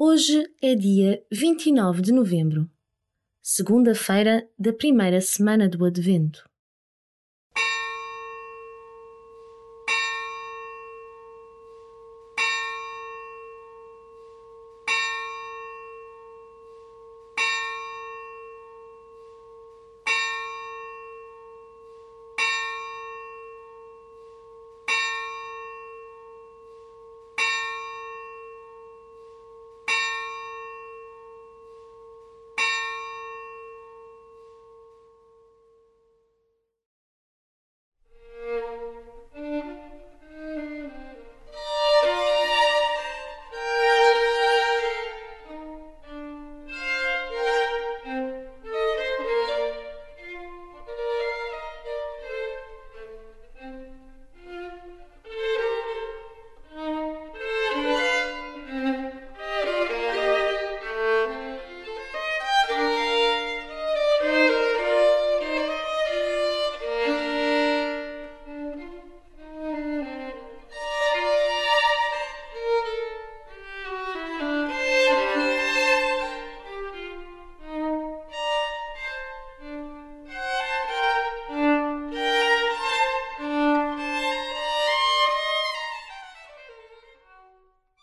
Hoje é dia 29 de novembro, segunda-feira da primeira semana do Advento.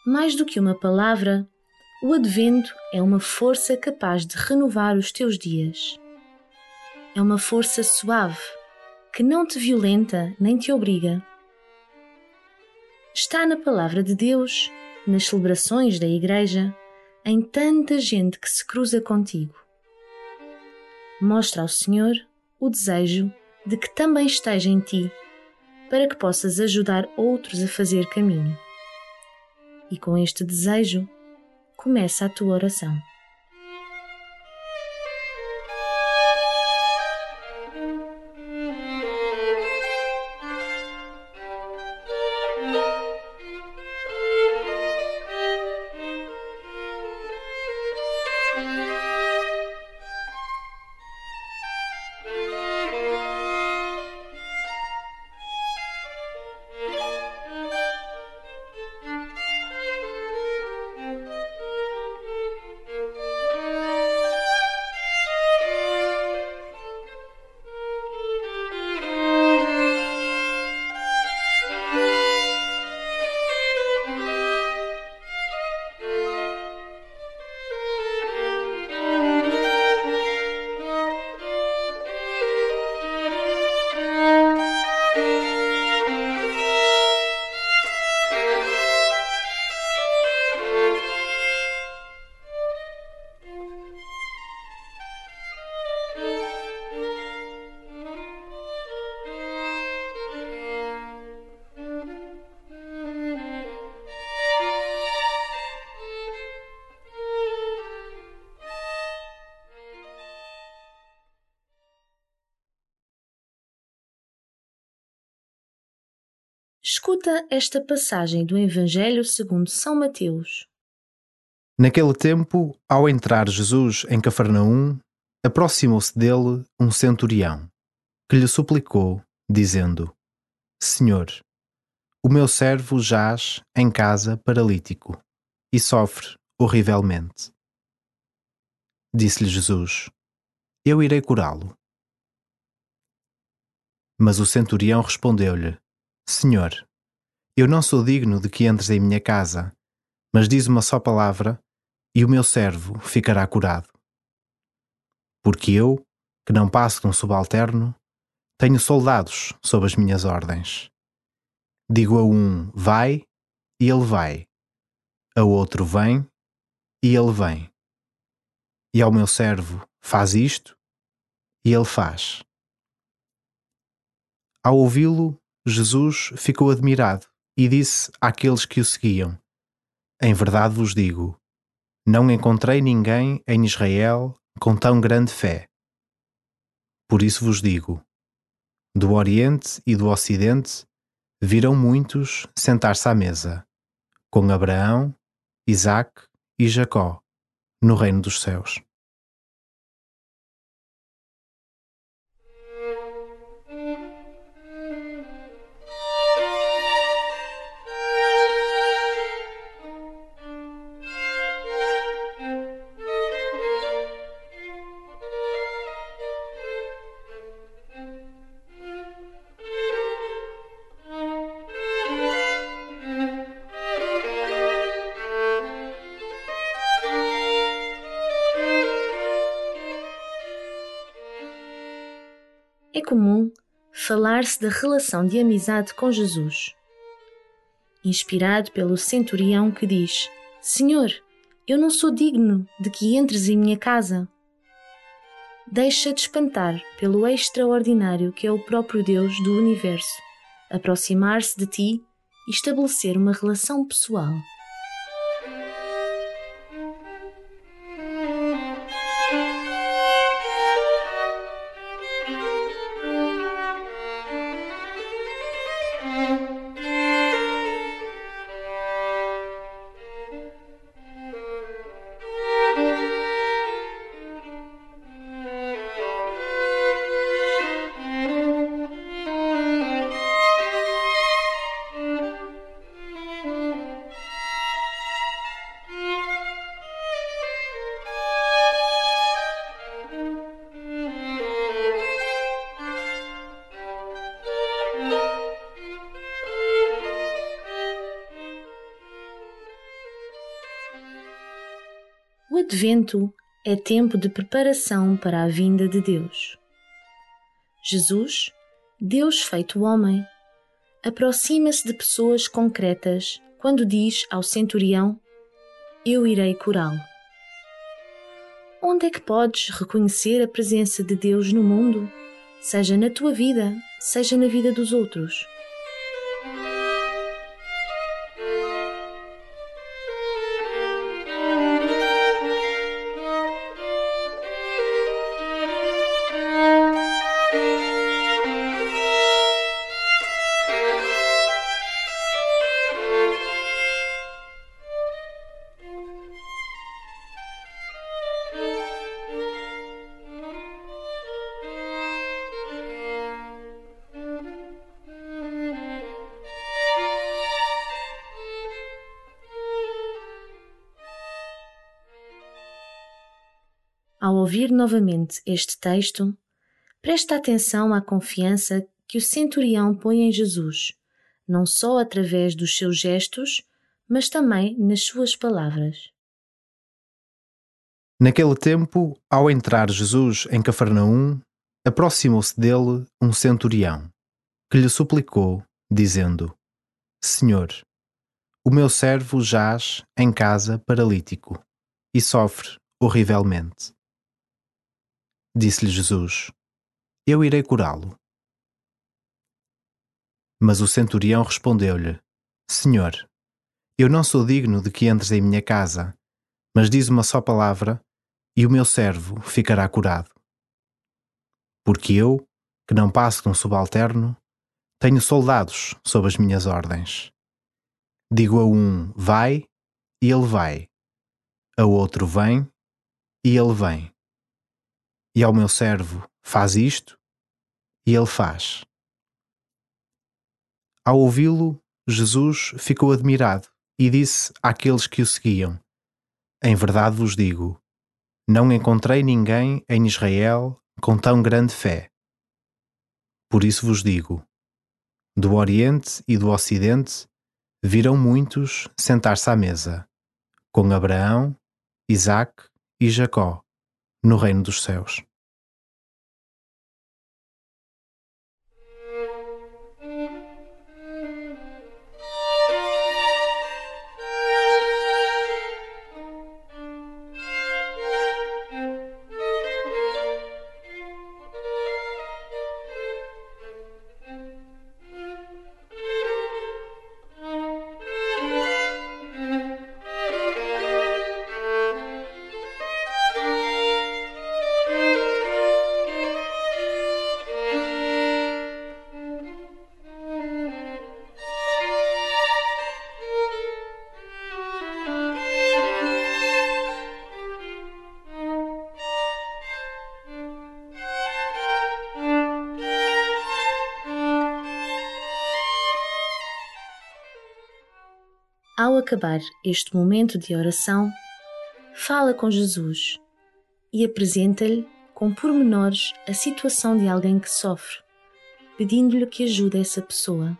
Mais do que uma palavra, o Advento é uma força capaz de renovar os teus dias. É uma força suave, que não te violenta nem te obriga. Está na Palavra de Deus, nas celebrações da Igreja, em tanta gente que se cruza contigo. Mostra ao Senhor o desejo de que também esteja em ti, para que possas ajudar outros a fazer caminho e com este desejo, começa a tua oração. Escuta esta passagem do Evangelho segundo São Mateus. Naquele tempo, ao entrar Jesus em Cafarnaum, aproximou-se dele um centurião, que lhe suplicou, dizendo: Senhor, o meu servo jaz em casa paralítico e sofre horrivelmente. Disse-lhe Jesus: Eu irei curá-lo. Mas o centurião respondeu-lhe: Senhor, eu não sou digno de que entres em minha casa, mas diz uma só palavra e o meu servo ficará curado. Porque eu, que não passo de um subalterno, tenho soldados sob as minhas ordens. Digo a um, vai, e ele vai. A outro, vem, e ele vem. E ao meu servo, faz isto, e ele faz. Ao ouvi-lo, Jesus ficou admirado e disse àqueles que o seguiam: Em verdade vos digo, não encontrei ninguém em Israel com tão grande fé. Por isso vos digo: do Oriente e do Ocidente viram muitos sentar-se à mesa, com Abraão, Isaque e Jacó, no reino dos céus. Comum falar-se da relação de amizade com Jesus. Inspirado pelo centurião que diz: Senhor, eu não sou digno de que entres em minha casa. Deixa de espantar pelo extraordinário que é o próprio Deus do universo, aproximar-se de ti e estabelecer uma relação pessoal. Advento é tempo de preparação para a vinda de Deus. Jesus, Deus feito homem, aproxima-se de pessoas concretas quando diz ao centurião: Eu irei curá-lo. Onde é que podes reconhecer a presença de Deus no mundo, seja na tua vida, seja na vida dos outros? Ao ouvir novamente este texto, presta atenção à confiança que o centurião põe em Jesus, não só através dos seus gestos, mas também nas suas palavras. Naquele tempo, ao entrar Jesus em Cafarnaum, aproximou-se dele um centurião, que lhe suplicou, dizendo: Senhor, o meu servo jaz em casa paralítico e sofre horrivelmente. Disse-lhe Jesus: Eu irei curá-lo. Mas o centurião respondeu-lhe: Senhor, eu não sou digno de que entres em minha casa, mas diz uma só palavra e o meu servo ficará curado. Porque eu, que não passo de um subalterno, tenho soldados sob as minhas ordens. Digo a um: vai, e ele vai. A outro: vem, e ele vem e ao meu servo: Faz isto, e ele faz. Ao ouvi-lo, Jesus ficou admirado e disse àqueles que o seguiam: Em verdade vos digo, não encontrei ninguém em Israel com tão grande fé. Por isso vos digo: do Oriente e do Ocidente virão muitos sentar-se à mesa, com Abraão, Isaque e Jacó no reino dos céus. Ao acabar este momento de oração, fala com Jesus e apresenta-lhe com pormenores a situação de alguém que sofre, pedindo-lhe que ajude essa pessoa.